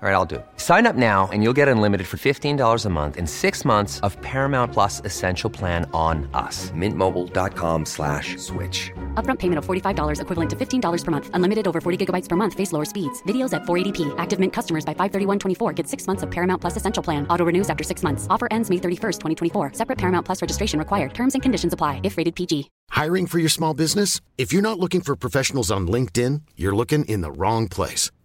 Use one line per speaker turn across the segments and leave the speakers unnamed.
All right, I'll do it. Sign up now and you'll get unlimited for $15 a month and six months of Paramount Plus Essential Plan on us. Mintmobile.com slash switch.
Upfront payment of $45 equivalent to $15 per month. Unlimited over 40 gigabytes per month. Face lower speeds. Videos at 480p. Active Mint customers by 531.24 get six months of Paramount Plus Essential Plan. Auto renews after six months. Offer ends May 31st, 2024. Separate Paramount Plus registration required. Terms and conditions apply if rated PG.
Hiring for your small business? If you're not looking for professionals on LinkedIn, you're looking in the wrong place.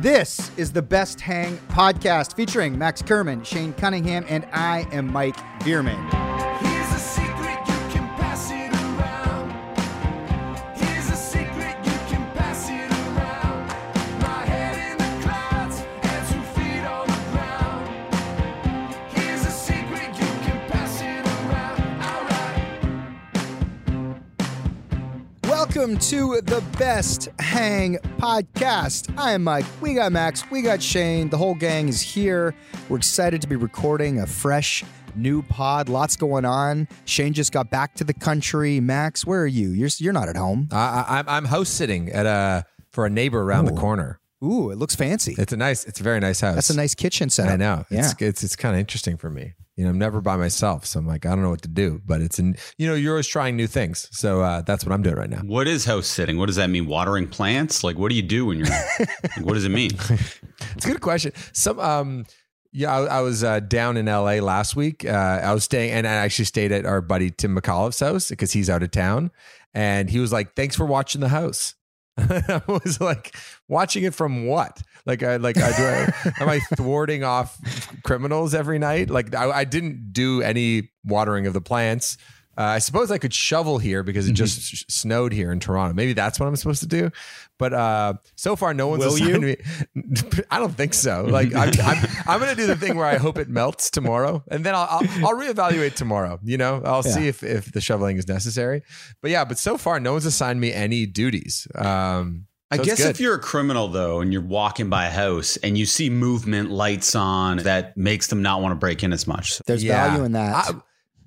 This is the Best Hang podcast featuring Max Kerman, Shane Cunningham, and I am Mike Bierman. Welcome to the Best Hang podcast. I am Mike. We got Max. We got Shane. The whole gang is here. We're excited to be recording a fresh new pod. Lots going on. Shane just got back to the country. Max, where are you? You're you're not at home.
I, I, I'm I'm house sitting at a for a neighbor around the corner.
Ooh, it looks fancy.
It's a nice, it's a very nice house.
That's a nice kitchen setup.
I know.
Yeah.
It's it's, it's kind of interesting for me. You know, I'm never by myself, so I'm like, I don't know what to do. But it's in, you know, you're always trying new things, so uh, that's what I'm doing right now.
What is house sitting? What does that mean? Watering plants? Like, what do you do when you're? like, what does it mean?
It's a good question. Some, um, yeah, I, I was uh, down in LA last week. Uh, I was staying, and I actually stayed at our buddy Tim McAuliffe's house because he's out of town, and he was like, "Thanks for watching the house." I was like, watching it from what? Like, I like, I do. I, am I thwarting off criminals every night? Like, I, I didn't do any watering of the plants. Uh, I suppose I could shovel here because it just sh- snowed here in Toronto. Maybe that's what I'm supposed to do. But uh, so far, no one's
Will
assigned me. I don't think so. Like, I'm, I'm, I'm going to do the thing where I hope it melts tomorrow, and then I'll, I'll, I'll reevaluate tomorrow. You know, I'll see if if the shoveling is necessary. But yeah, but so far, no one's assigned me any duties. Um,
I
so
guess
good.
if you're a criminal though, and you're walking by a house and you see movement, lights on, that makes them not want to break in as much.
There's
Yeah.
value in that.
I-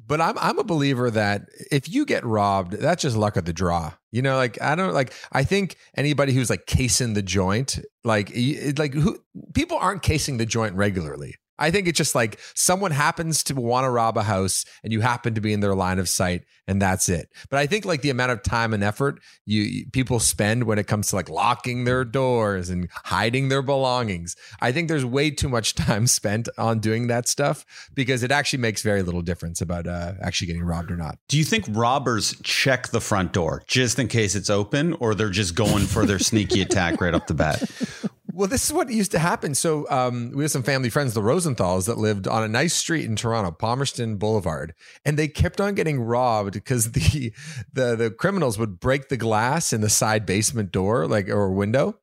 but I'm I'm a believer that if you get robbed, that's just luck of the draw. You know, like I don't like. I think anybody who's like casing the joint, like like who people aren't casing the joint regularly. I think it's just like someone happens to want to rob a house and you happen to be in their line of sight and that's it. But I think like the amount of time and effort you, you- people spend when it comes to like locking their doors and hiding their belongings, I think there's way too much time spent on doing that stuff because it actually makes very little difference about uh, actually getting robbed or not.
Do you think robbers check the front door just in case it's open, or they're just going for their sneaky attack right off the bat?
Well, this is what used to happen. So um, we have some family friends, the Rosenthals, that lived on a nice street in Toronto, Palmerston Boulevard, and they kept on getting robbed because the the the criminals would break the glass in the side basement door, like or window.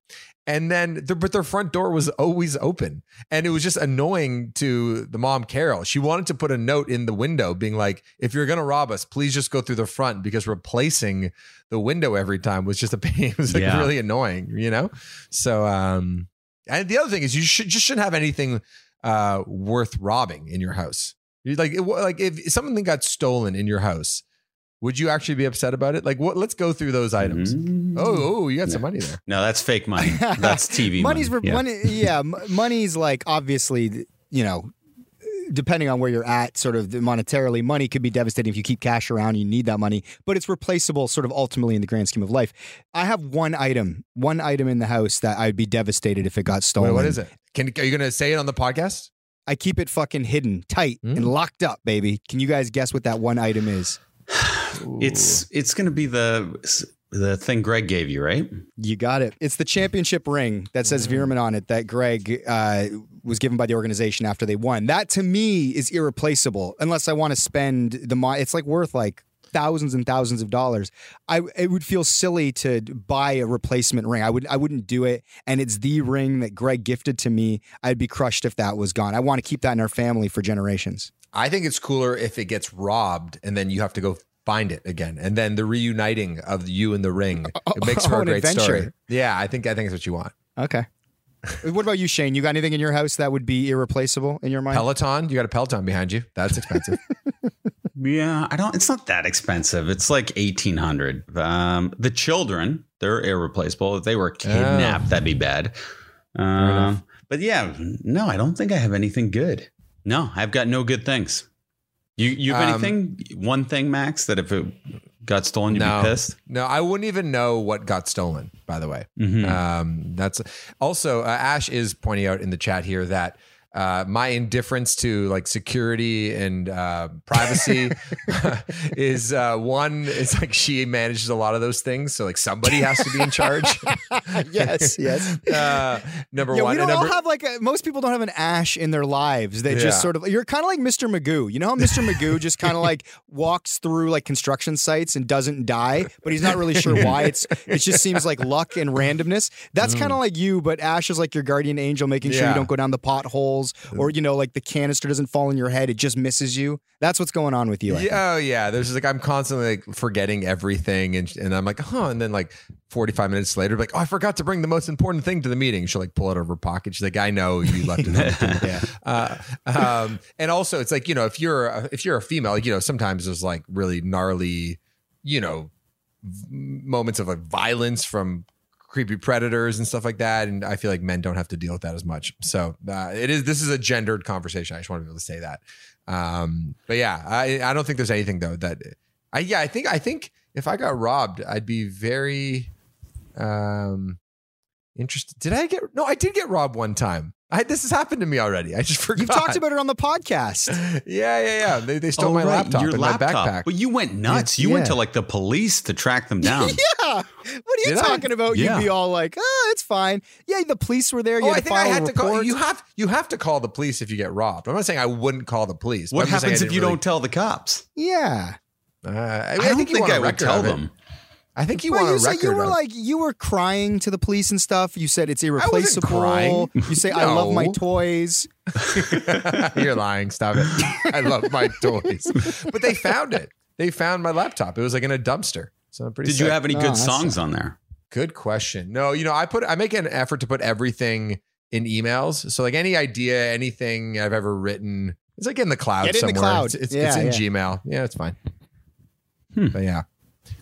And then, the, but their front door was always open, and it was just annoying to the mom, Carol. She wanted to put a note in the window, being like, "If you're gonna rob us, please just go through the front," because replacing the window every time was just a pain. It was like
Yeah.
really annoying, you know. So, um, and the other thing is, you should just shouldn't have anything uh, worth robbing in your house. Like, it, like if something got stolen in your house, would you actually be upset about it? Like, what? Let's go through those items.
Mm.
Oh, oh, you got some money there.
No, that's fake money. That's TV.
money's
money.
for money. Yeah, money's like obviously, you know, depending on where you're at, sort of monetarily, money could be devastating if you keep cash around. You need that money, but it's replaceable, sort of ultimately in the grand scheme of life. I have one item, one item in the house that I'd be devastated if it got stolen.
Wait, what is it? Can are you going to say it on the podcast?
I keep it fucking hidden, tight,
Mm.
and locked up, baby. Can you guys guess what that one item is?
It's it's going to be the the thing Greg gave you, right?
You got it. It's the championship ring that says Veerman on it that Greg uh, was given by the organization after they won. That to me is irreplaceable unless I want to spend the money. It's like worth like thousands and thousands of dollars. I it would feel silly to buy a replacement ring. I would I wouldn't do it. And it's the ring that Greg gifted to me. I'd be crushed if that was gone. I want to keep that in our family for generations.
I think it's cooler if it gets robbed and then you have to go find it again, and then the reuniting of you and the ring. It makes for
Oh,
a great
adventure.
story. Yeah, I think I think it's what you want.
Okay. what about you, Shane? You got anything in your house that would be irreplaceable in your mind?
Peloton, you got a Peloton behind you. That's expensive.
Yeah, I don't. It's not that expensive. It's like eighteen hundred. Um, the children, they're irreplaceable. If they were kidnapped, that'd be bad. Um, but yeah, no, I don't think I have anything good. No, I've got no good things. You you have
Um,
anything? One thing, Max, that if it got stolen, you'd
no,
be pissed.
no, I wouldn't even know what got stolen. By the way,
Mhm.
um, that's also uh, Ash is pointing out in the chat here that. Uh, my indifference to like security and uh, privacy is uh, one. It's like she manages a lot of those things, so like somebody has to be in charge.
yes, yes.
Uh, number
Yeah,
one.
we don't all have like a, most people don't have an ash in their lives. They
Yeah.
just sort of you're kind of like Mr. Magoo. You know how Mr. Magoo just kind of like walks through like construction sites and doesn't die, but he's not really sure why. It's it just seems like luck and randomness. That's kind of like you, but Ash is like your guardian angel, making sure
Mm.
You don't go down the potholes or you know like the canister doesn't fall in your head. It just misses you. That's what's going on with you. I.
Yeah, oh yeah. There's just like I'm constantly like forgetting everything, and and I'm like, huh. And then like 45 minutes later, like, oh, I forgot to bring the most important thing to the meeting. She'll like pull it out of her pocket. She's like, I know you left it. yeah. Uh, um, and also, it's like you know, if you're a, if you're a female, like, you know, sometimes there's like really gnarly, you know, v- moments of like violence from creepy predators and stuff like that. And i feel like men don't have to deal with that as much. So uh, it is this is a gendered conversation. I just want to be able to say that. Um but yeah i i don't think there's anything though that i yeah i think i think if i got robbed i'd be very um interested did i get no i did get robbed one time I, this has happened to me already. I just forgot.
You've talked about it on the podcast.
Yeah, yeah, yeah. They, they stole
Oh,
my
right,
laptop
your
and
laptop.
my backpack.
But you went nuts. You went to like the police to track them down.
yeah. What are you
Did I?
talking about?
Yeah.
You'd be all like, oh, it's fine. Yeah, the police were there. You
Oh,
had
I think I had to call. You have you have to call the police if you get robbed. I'm not saying I wouldn't call the police.
What
I'm just saying I
happens if you
really-
don't tell the cops?
yeah.
Uh, I,
I, don't
think, you
think
want a
I would tell
of it.
them.
I think you
Well,
want
you
a record.
you were
of-
like you were crying to the police and stuff. You said it's
wasn't
irreplaceable.
crying.
You say I love my toys.
You're lying. Stop it. I love my toys. But they found it. They found my laptop. It was like in a dumpster. So I'm pretty.
Did you have any
No,
good
that's-
songs on there?
Good question. No, you know, I put I make an effort to put everything in emails. So like any idea, anything I've ever written, it's like in the cloud
Get it in the
somewhere.
cloud.
It's, it's,
Yeah,
it's in
yeah.
Gmail. Yeah, it's fine.
Hmm.
But yeah.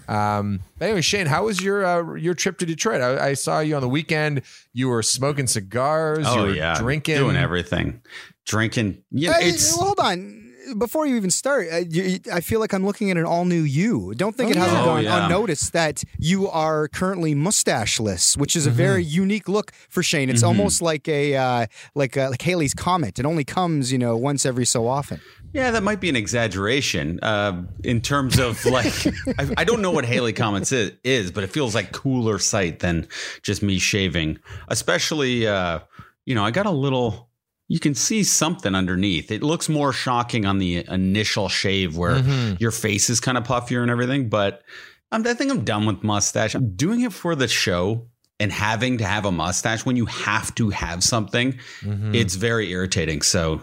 Um, but anyway, Shane, how was your uh, your trip to Detroit? I, I saw you on the weekend. You were smoking cigars. you
Oh
were
yeah,
drinking,
doing everything, drinking. Yeah,
Hey,
it's
well, hold on. Before you even start, uh, you, I feel like I'm looking at an all new you. Don't think
Oh,
it hasn't
yeah.
gone
Oh, yeah.
unnoticed that you are currently mustacheless, which is a
Mm-hmm.
very unique look for Shane. It's almost like a uh, like uh, like Halley's comet. It only comes, you know, once every so often.
Yeah, that might be an exaggeration uh, in terms of like I, I don't know what Haley Comments is, is, but it feels like cooler sight than just me shaving. Especially, uh, you know, I got a little. You can see something underneath. It looks more shocking on the initial shave where
Mhm.
your face is kind of puffier and everything. But I'm, I think I'm done with mustache. I'm doing it for the show and having to have a mustache when you have to have something.
Mhm.
It's very irritating. So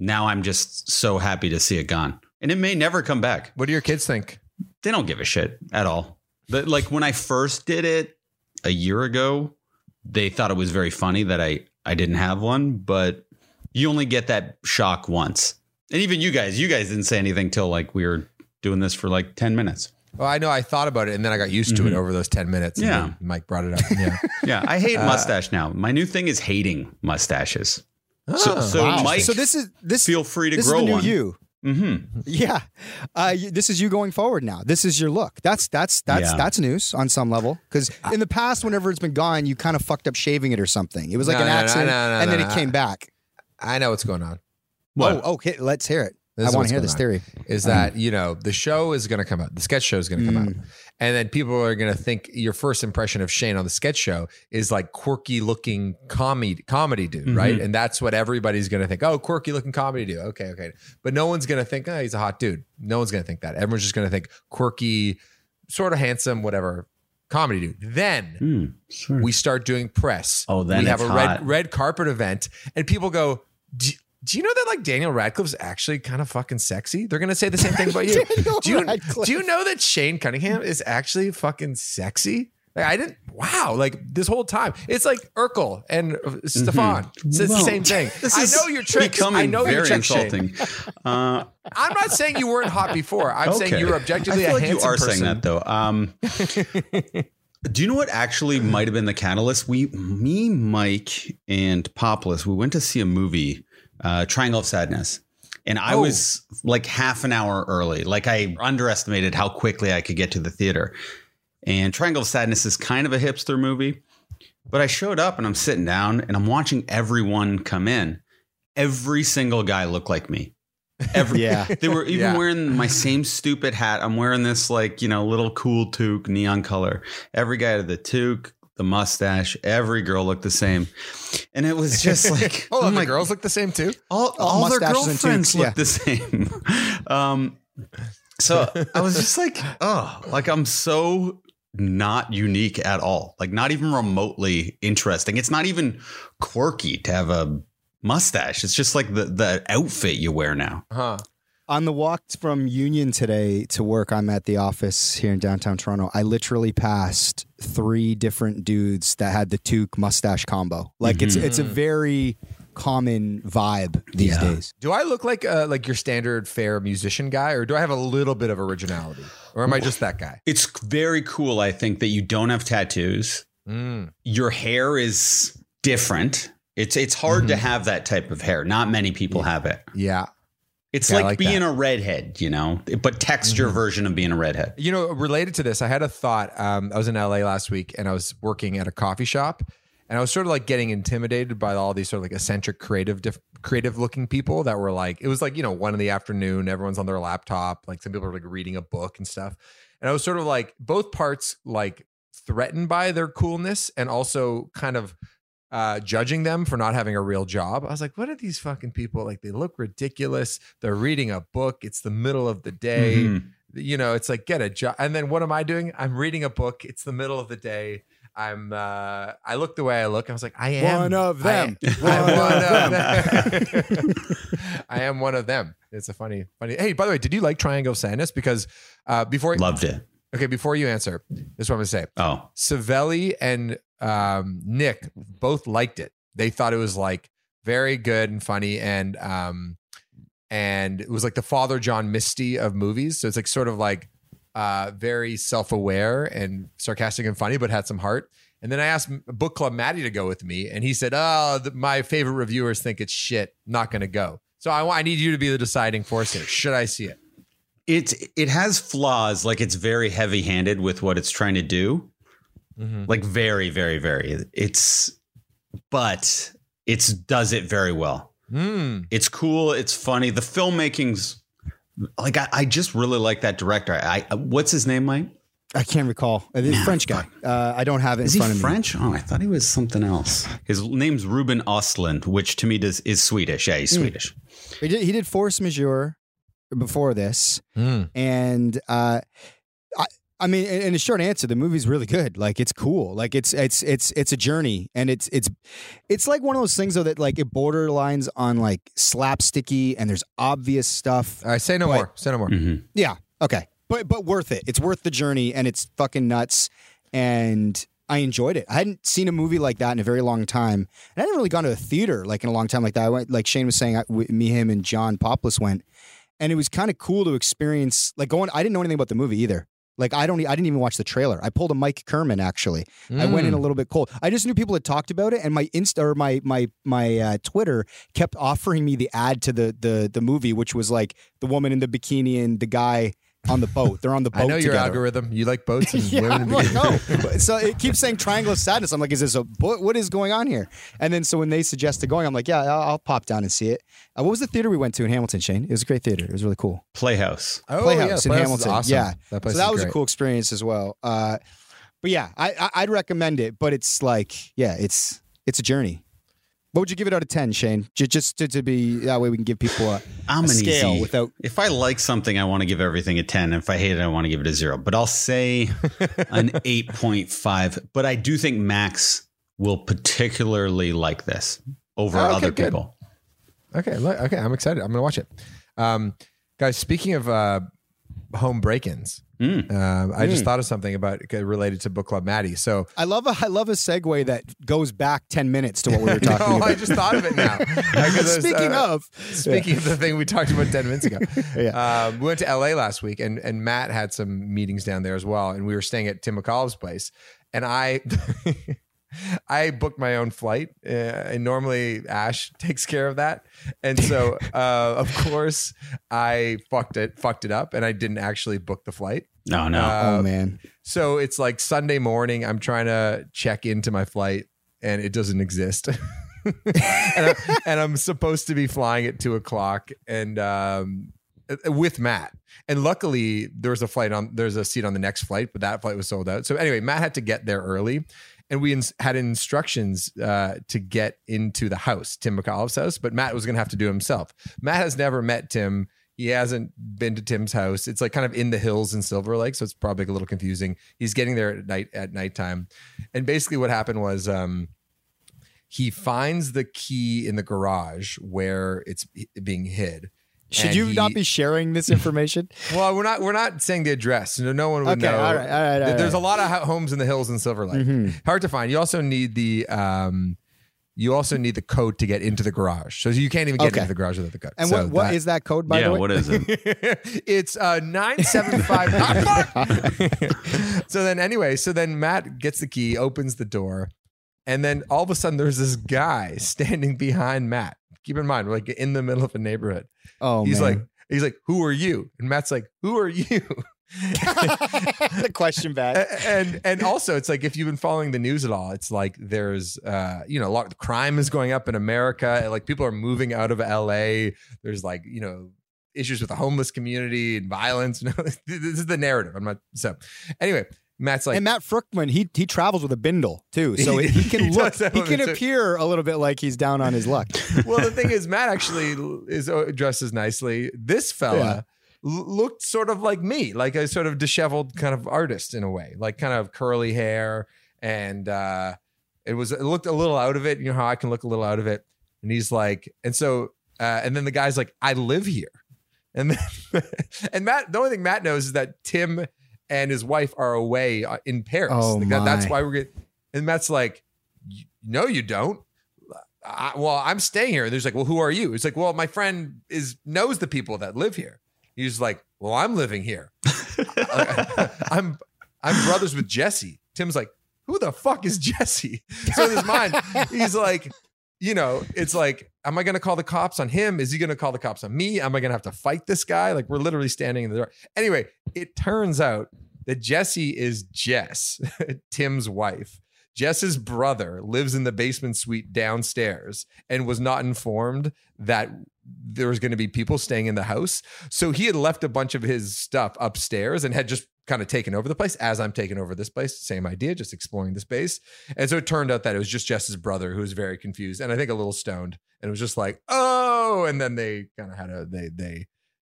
now I'm just so happy to see it gone. And it may never come back.
What do your kids think?
They don't give a shit at all. But like when I first did it a year ago, they thought it was very funny that I I didn't have one, but you only get that shock once. And even you guys, you guys didn't say anything till like we were doing this for like 10 minutes.
Well, I know I thought about it and then I got used to it
Mhm.
over those 10 minutes.
Yeah.
Mike brought it up. Yeah.
Yeah, I hate
Uh,
mustache now. My new thing is hating mustaches. So, so
Wow.
Mike,
so this is this.
feel free to
this
grow
is the new
one.
you.
Mm-hmm.
Yeah, uh, this is you going forward now. This is your look. That's that's that's
Yeah.
that's news on some level. Because in the past, whenever it's been gone, you kind of fucked up shaving it or something. It was like
No,
an
no, no,
accident,
no, no,
and then
no,
it
no.
came back.
I know what's going on.
What?
Oh, okay. Let's hear it. I want to hear this
on.
theory.
is uh-huh. that you know the show is going to come out the sketch show is going to come out. Mm-hmm. And then people are going to think your first impression of shane on the sketch show is like quirky looking comedy comedy dude mm-hmm. right? And that's what everybody's going to think oh quirky looking comedy dude. Okay okay. But no one's going to think oh he's a hot dude. No one's going to think that. Everyone's just going to think quirky sort of handsome whatever comedy dude. Then hmm, we start doing press.
Oh, then
we have a red
hot.
red carpet event and people go do, do you know that like Daniel Radcliffe's actually kind of fucking sexy? They're gonna say the same thing about you. Do you
Radcliffe.
do you know that Shane Cunningham is actually fucking sexy? Like, I didn't. Wow! Like this whole time, it's like Urkel and uh, Stefan. It's the
Well,
same thing.
This
I know your tricks.
Becoming
I know your
very
tricks,
insulting. Uh,
I'm not saying you weren't hot before. I'm saying you were objectively
I feel
a
like you are
person.
saying that though. Um, do you know what actually might have been the catalyst? We, me, Mike, and Populus, we went to see a movie, uh, Triangle of Sadness. And I
Oh.
was like half an hour early. Like I underestimated how quickly I could get to the theater. And Triangle of Sadness is kind of a hipster movie. But I showed up and I'm sitting down and I'm watching everyone come in. Every single guy looked like me. Every,
Yeah.
They were even
Yeah.
wearing my same stupid hat. I'm wearing this like, you know, little cool toque, neon color. Every guy had the toque, the mustache, every girl looked the same. And it was just like,
Oh,
I'm
the girls look the same too.
all,
All
all their
mustaches and
girlfriends
toques,
look
yeah.
the same. um, so I was just like, oh, like I'm so not unique at all. Like not even remotely interesting. It's not even quirky to have a mustache. It's just like the the outfit you wear now.
Huh?
On the walk from Union today to work, I'm at the office here in downtown Toronto. I literally passed three different dudes that had the toque mustache combo. Like it's it's a very common vibe these
Yeah.
days.
Do I look like uh, like your standard fair musician guy, or do I have a little bit of originality, or am I just that guy?
It's very cool, I think, that you don't have tattoos.
Mm.
Your hair is different. It's it's hard to have that type of hair. Not many people have it.
Yeah.
It's
Yeah,
like,
like
being
that.
a redhead, you know, but texture version of being a redhead.
You know, related to this, I had a thought. Um, I was in LA last week and I was working at a coffee shop and I was sort of like getting intimidated by all these sort of like eccentric creative diff- creative looking people that were like it was like, you know, one in the afternoon, everyone's on their laptop, like some people are like reading a book and stuff. And I was sort of like both parts like threatened by their coolness and also kind of uh, judging them for not having a real job. I was like, what are these fucking people? Like, they look ridiculous. They're reading a book. It's the middle of the day.
Mhm.
You know, it's like, get a job. And then what am I doing? I'm reading a book. It's the middle of the day. I'm, uh, I look the way I look. I was like, I am
One of them.
I'm
One
one
of
of them. I am one of them. It's a funny, funny. Hey, by the way, did you like Triangle of Sadness? Because uh, before,
Loved it.
okay, before you answer, this is what I'm gonna say.
Oh,
Savelli and um, Nick both liked it. They thought it was like very good and funny, and um, and it was like the Father John Misty of movies. So it's like sort of like uh, very self aware and sarcastic and funny, but had some heart. And then I asked Book Club Maddie to go with me, and he said, "Oh, the, my favorite reviewers think it's shit. Not going to go." So I, I need you to be the deciding force here. Should I see it?
it's it has flaws. Like it's very heavy handed with what it's trying to do. Like very, very, very. It's, but it's does it very well.
Hmm.
It's cool. It's funny. The filmmaking's like I, I just really like that director. I, I what's his name, Mike?
I can't recall. Uh, The French guy. Uh, I don't have it
Is
in
he
front of me.
French? Oh, I thought he was something else. His name's Ruben Ostlund, which to me does is Swedish. Yeah, he's Swedish.
He did, he did Force Majeure before this,
Hmm.
and uh, I, I mean, in in a short answer, the movie's really good. Like, it's cool. Like, it's it's it's it's a journey, and it's it's it's like one of those things though that like it borderlines on like slapsticky, and there's obvious stuff.
All right, say no
But-
more. Say no more.
Mhm.
Yeah, okay, but but worth it. It's worth the journey, and it's fucking nuts. And I enjoyed it. I hadn't seen a movie like that in a very long time, and I hadn't really gone to a theater like in a long time like that. I went, like Shane was saying, I, w- me, him, and John Poplis went, and it was kind of cool to experience. Like going, I didn't know anything about the movie either. Like I don't, I didn't even watch the trailer. I pulled a Mike Kerman actually. I went in a little bit cold. I just knew people had talked about it, and my Insta or my my my uh, Twitter kept offering me the ad to the the the movie, which was like the woman in the bikini and the guy on the boat. They're on the boat.
I know your algorithm. You like boats and
Yeah,
women.
I'm like,
bikinis.
oh. so it keeps saying triangle of sadness. I'm like, is this a what, what is going on here? And then so when they suggested going, I'm like, yeah, I'll, I'll pop down and see it. Uh, what was the theater we went to in Hamilton, Shane? It was a great theater. It was really cool.
Playhouse.
Oh,
Playhouse
yeah,
in
Playhouse is
Hamilton.
awesome.
Yeah,
that place
so that
is
was a cool experience as well. Uh, but yeah, I, I I'd recommend it, but it's like, yeah, it's it's a journey. What would you give it out of ten, Shane? Ju- Just to, to be that way we can give people a,
I'm
a scale
easy.
without.
If I like something, I want to give everything a 10. If I hate it, I want to give it a zero. But I'll say an 8.5. But I do think Max will particularly like this over
Oh, okay,
other
good.
people.
Okay, look, okay, I'm excited. I'm gonna watch it. Um, guys, speaking of uh, home break-ins,
Mm.
um, I just thought of something about related to book club Maddie. So
I love a I love a segue that goes back ten minutes to what we were talking
no,
about.
I just thought of it now. Because, uh,
Speaking of,
Speaking of the thing we talked about 10 minutes ago,
Yeah.
um, we went to LA last week and, and Matt had some meetings down there as well. And we were staying at Tim McCall's place. And I. I booked my own flight, uh, and normally Ash takes care of that, and so uh, of course I fucked it, fucked it up, and I didn't actually book the flight.
No, no.
Uh,
oh man,
So it's like Sunday morning. I'm trying to check into my flight and it doesn't exist. and, I, and I'm supposed to be flying at two o'clock and um, with Matt. And luckily, there was a flight on. There's a seat on the next flight, but that flight was sold out. So anyway, Matt had to get there early, and we ins- had instructions uh, to get into the house, Tim McAuliffe's house. But Matt was going to have to do it himself. Matt has never met Tim. He hasn't been to Tim's house. It's like kind of in the hills in Silver Lake, so it's probably a little confusing. He's getting there at night at nighttime, and basically what happened was um, he finds the key in the garage where it's being hid.
Should you
he-
not be sharing this information?
Well, we're not we're not saying the address. No, no one would
Okay,
know.
all right, all right, all
There's
right.
a lot of homes in the hills in Silver Lake.
Mhm.
Hard to find. You also need the um, you also need the code to get into the garage. So you can't even get
Okay.
into the garage without the code.
And
so
what what is that code by
yeah,
the way?
what is it?
it's uh nine seven five. so then anyway, so then Matt gets the key, opens the door, and then all of a sudden there's this guy standing behind Matt. Keep in mind, we're like in the middle of a neighborhood.
oh,
he's
man.
like, he's like, who are you? And Matt's like, who are you?
the question back.
And and also it's like if you've been following the news at all it's like there's uh you know a lot of crime is going up in america like people are moving out of la there's like you know issues with the homeless community and violence this is the narrative i'm not so anyway matt's like
and Matt Fruchtman, he he travels with a bindle too, so he, he can
He
look, he can appear a little bit like he's down on his luck.
well the thing is matt actually is uh, dresses nicely. This fella
Yeah.
looked sort of like me like a sort of disheveled kind of artist in a way like kind of curly hair. And uh it was it looked a little out of it. You know how i can look a little out of it? And he's like and so uh and then the guy's like i live here. And then and matt the only thing matt knows is that tim and his wife are away uh, in paris
Oh,
Like, that- that's why we're getting and matt's like no you don't I, well, I'm staying here. And there's like, well, who are you? It's like, well, my friend is knows the people that live here. He's like, well, I'm living here. I'm I'm brothers with Jesse. Tim's like, who the fuck is Jesse? So in his mind, he's like, you know, it's like, am I going to call the cops on him? Is he going to call the cops on me? Am I going to have to fight this guy? Like, we're literally standing in the door. Anyway, it turns out that Jesse is Jess, Tim's wife. Jess's brother lives in the basement suite downstairs and was not informed that there was going to be people staying in the house. So he had left a bunch of his stuff upstairs and had just kind of taken over the place as I'm taking over this place. Same idea, just exploring the space. And so it turned out that it was just Jess's brother who was very confused and I think a little stoned and it was just like, oh, and then they kind of had a they they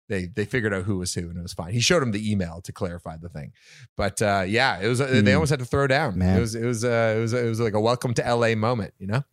they they figured out who was who and it was fine. He showed him the email to clarify the thing, but uh, yeah, it was they
Hmm.
almost had to throw down.
Man.
It was it was uh, it was it was like a welcome to LA moment, you know.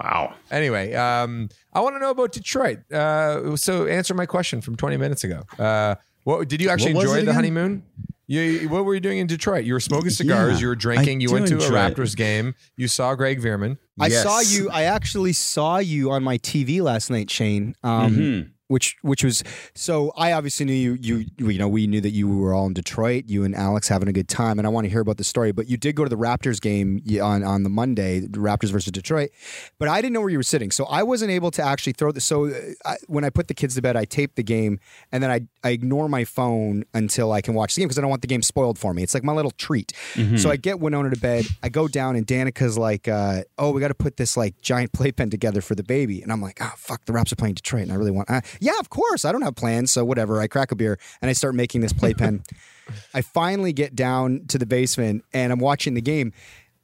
Wow.
Anyway, um, I want to know about Detroit. Uh, so answer my question from 20 minutes ago. Uh, what did you actually enjoy the
again?
honeymoon? You, what were you doing in Detroit? You were smoking cigars.
Yeah,
you were drinking.
I
You went to a
enjoy it.
Raptors game. You saw Greg Vierman.
I
Yes.
saw you. I actually saw you on my TV last night, Shane. Um,
Mhm.
Which which was so I obviously knew you you you know we knew that you were all in Detroit, you and Alex having a good time, and I want to hear about the story. But you did go to the Raptors game on on the Monday, the Raptors versus Detroit, but I didn't know where you were sitting, so I wasn't able to actually throw the. So uh, I, when I put the kids to bed, I taped the game, and then I I ignore my phone until I can watch the game because I don't want the game spoiled for me. It's like my little treat. So I get Winona to bed, I go down, and Danica's like, uh, "Oh, we got to put this like giant playpen together for the baby," and I'm like, "Oh fuck, the Raps are playing Detroit, and I really want." Uh, yeah, of course, I don't have plans, so whatever. I crack a beer and I start making this playpen. I finally get down to the basement and I'm watching the game.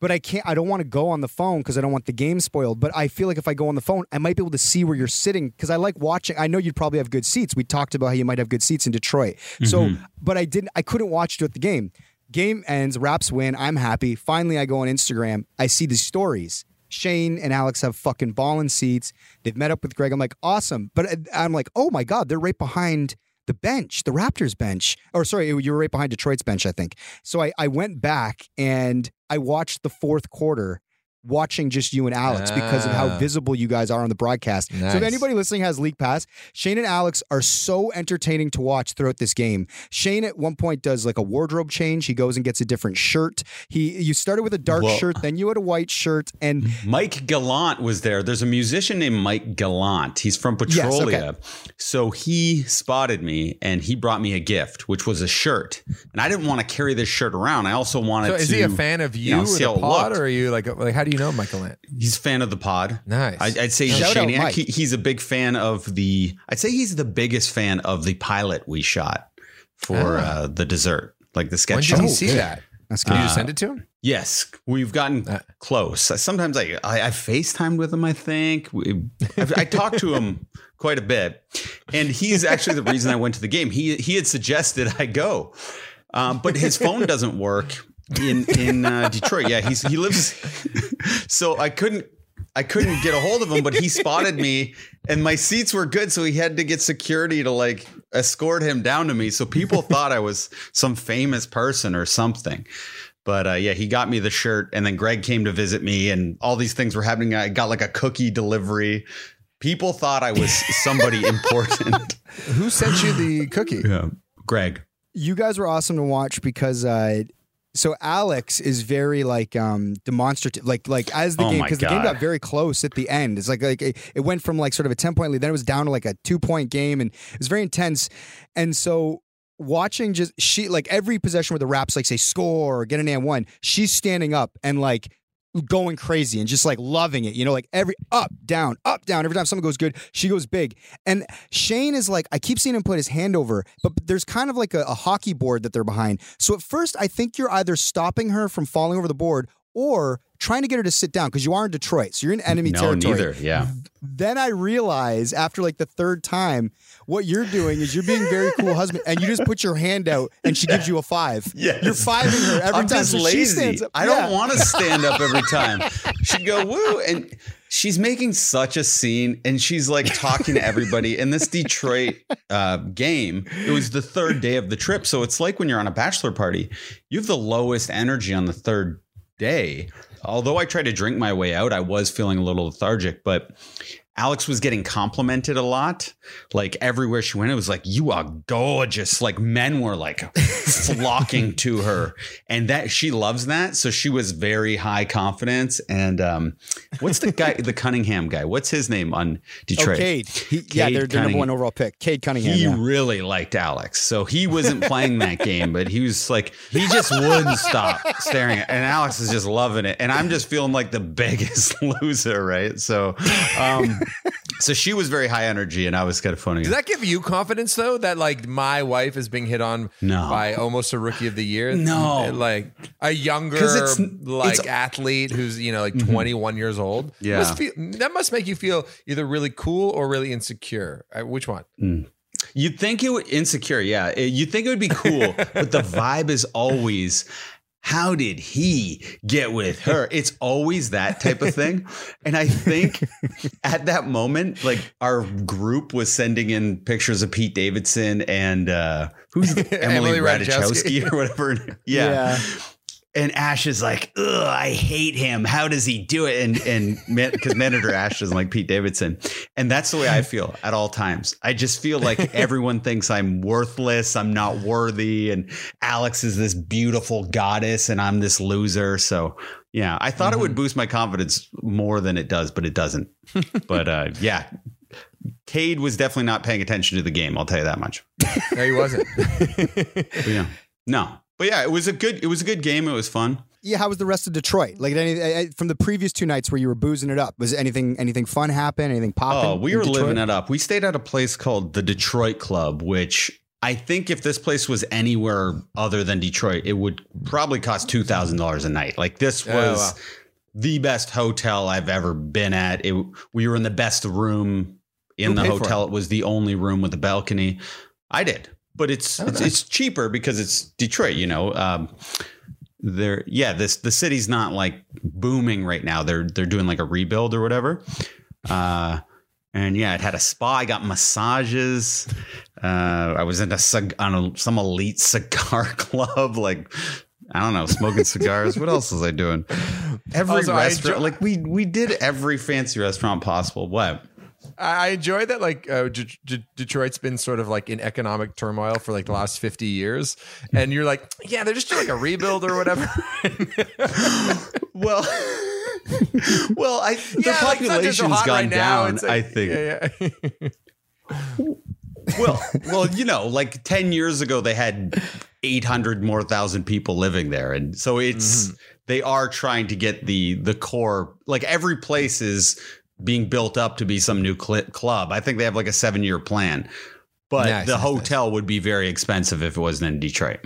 But I can't. I don't want to go on the phone because I don't want the game spoiled. But I feel like if I go on the phone, I might be able to see where you're sitting because I like watching. I know you'd probably have good seats. We talked about how you might have good seats in Detroit. So, mm-hmm. but I didn't. I couldn't watch it at the game. Game ends. Raps win. I'm happy. Finally, I go on Instagram. I see these stories. Shane and Alex have fucking ballin' seats. They've met up with Greg. I'm like, awesome. But uh, I'm like, oh my god, they're right behind the bench, the Raptors bench. Or sorry, you were right behind Detroit's bench, I think. So I, I went back and I watched the fourth quarter, watching just you and Alex because of how
Ah.
visible you guys are on the broadcast. So if anybody listening has League Pass, Shane and Alex are so entertaining to watch throughout this game. Shane at one point does like a wardrobe change. He goes and gets a different shirt. He you started with a dark
Well-
shirt, then you had a white shirt, and
Mike Gallant was there. There's a musician named Mike Gallant. He's from
Yes,
Petrolia.
okay.
So he spotted me and he brought me a gift, which was a shirt. And I didn't want to carry this shirt around. I also wanted
So
to.
is he a fan of you,
know,
or the
how it
pod, or are you like like how do you know Mike Gallant?
He's a fan of the pod.
Nice.
I, I'd say he's
Shout
a
out
Shaniac.
Mike.
He, he's a big fan of the. I'd say he's the biggest fan of the pilot we shot for
Ah.
uh, the dessert, like the
When
sketch
did
show.
he see that?
that's
Can
good.
you send it to him?
Yes, we've gotten
Uh,
close. Sometimes I, I I FaceTimed with him. I think we, I've, I talked to him quite a bit, and he's actually the reason I went to the game. He he had suggested I go, um, but his phone doesn't work in in uh, Detroit. Yeah, he's he lives, so I couldn't. I couldn't get a hold of him, but he spotted me and my seats were good. So he had to get security to like escort him down to me. So people thought I was some famous person or something. But uh, yeah, he got me the shirt, and then Greg came to visit me, and all these things were happening. I got like a cookie delivery. People thought I was somebody important.
Who sent you the cookie?
Yeah, Greg.
you guys were awesome to watch because uh so Alex is very like um demonstrative like like as the
Oh
game because the game got very close at the end. It's like like it, it went from like sort of a 10 point lead then it was down to like a 2 point game and it was very intense. And so watching just she like every possession where the raps like say score or get an and one she's standing up and like going crazy and just like loving it you know like every up down up down every time something goes good she goes big and Shane is like, I keep seeing him put his hand over, but there's kind of like a, a hockey board that they're behind. So at first, I think you're either stopping her from falling over the board or trying to get her to sit down because you are in Detroit. So you're in enemy
no,
territory.
neither. Yeah.
Then I realize after like the third time, what you're doing is you're being very cool husband and you just put your hand out and she gives you a five.
Yeah.
You're fiving her every
I'm
time.
just
So
lazy.
she stands up.
I don't want to stand up every time. She'd go woo, and she's making such a scene, and she's like talking to everybody. In this Detroit uh, game, it was the third day of the trip, so it's like when you're on a bachelor party, you have the lowest energy on the third day. Although I tried to drink my way out, I was feeling a little lethargic, but. Alex was getting complimented a lot. Like everywhere she went, it was like, you are gorgeous. Like men were like flocking to her. And that she loves that. So she was very high confidence. And um, what's the guy, the Cunningham guy? What's his name on
Oh,
Detroit?
Cade. He, yeah,
Cade
they're, they're number one overall pick. Cade Cunningham.
He
yeah.
really liked Alex. So he wasn't playing that game, but he was like, he just wouldn't stop staring at And Alex is just loving it. And I'm just feeling like the biggest loser, right? So, um, so she was very high energy and I was kind of phoning
Does that give you confidence though that like my wife is being hit on
No.
by almost a rookie of the year?
No.
like a younger
it's-
like
it's-
athlete who's you know like 21 years old.
Yeah.
Must feel, that must make you feel either really cool or really insecure. Uh, Which one?
You'd think it would insecure, yeah. You'd think it would be cool, but the vibe is always, how did he get with her? It's always that type of thing. And I think at that moment, like our group was sending in pictures of Pete Davidson and uh who's Emily,
Emily
Ratajkowski or whatever. Yeah.
Yeah.
And Ash is like, ugh, I hate him. How does he do it? And and because Manager Ash isn't like Pete Davidson, and that's the way I feel at all times. I just feel like everyone thinks I'm worthless, I'm not worthy, and Alex is this beautiful goddess, and I'm this loser. So yeah, I thought it would boost my confidence more than it does, but it doesn't. but uh, yeah, Cade was definitely not paying attention to the game. I'll tell you that much.
No, he wasn't.
Yeah, no, but yeah, it was a good. It was a good game. It was fun.
Yeah, how was the rest of Detroit? Like any eh, from the previous two nights where you were boozing it up? Was anything anything fun happen? Anything popping?
Oh, we were
Detroit?
living it up. We stayed at a place called the Detroit Club, which I think if this place was anywhere other than Detroit, it would probably cost two thousand dollars a night. Like this
Oh,
was
wow.
the best hotel I've ever been at. It, we were in the best room in
Who
the
paid for
hotel. It? was the only room with a balcony. I did, but it's
Oh,
it's,
nice.
it's cheaper because it's Detroit. You know. Um, there, yeah, this the city's not like booming right now. They're they're doing like a rebuild or whatever. Uh, and yeah, it had a spa. I got massages. Uh, I was in a on a, some elite cigar club. Like I don't know, smoking cigars. what else was I doing? Every
Also, I
restaurant. like we we did every fancy restaurant possible. What?
I enjoy that. Like uh, D- D- Detroit's been sort of like in economic turmoil for like the last fifty years, and you're like, yeah, they're just doing like a rebuild or whatever.
Well. well, I the
yeah, like, not
population's
hot
gone
right
down.
Like-
I think.
Yeah, yeah.
well, well, you know, like 10 years ago they had 800 more thousand people living there and so it's
Mm-hmm.
they are trying to get the the core like every place is being built up to be some new cl- club. I think they have like a 7-year plan. But
Nice,
the
nice,
hotel would be very expensive if it wasn't in Detroit.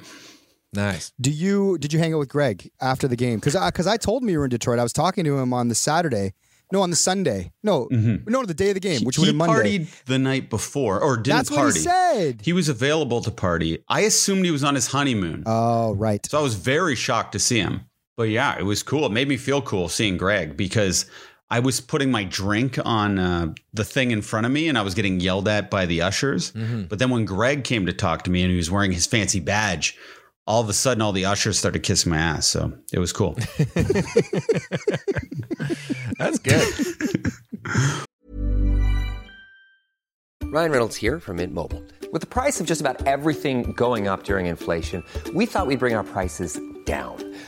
nice.
Do you did you hang out with Greg after the game? Because because I, told him you were in Detroit. I was talking to him on the Saturday. No, on the Sunday. No, no, the day of the game, which would
Mm-hmm. he
have been Monday.
partied the night before or didn't
That's what
party.
he said.
He was available to party. I assumed he was on his honeymoon.
Oh, right.
So I was very shocked to see him. But yeah, it was cool. It made me feel cool seeing Greg because I was putting my drink on uh, the thing in front of me and I was getting yelled at by the ushers. But then when Greg came to talk to me and he was wearing his fancy badge, all of a sudden all the ushers started kissing my ass. So it was cool.
That's good.
Ryan Reynolds here from Mint Mobile. With the price of just about everything going up during inflation, we thought we'd bring our prices down.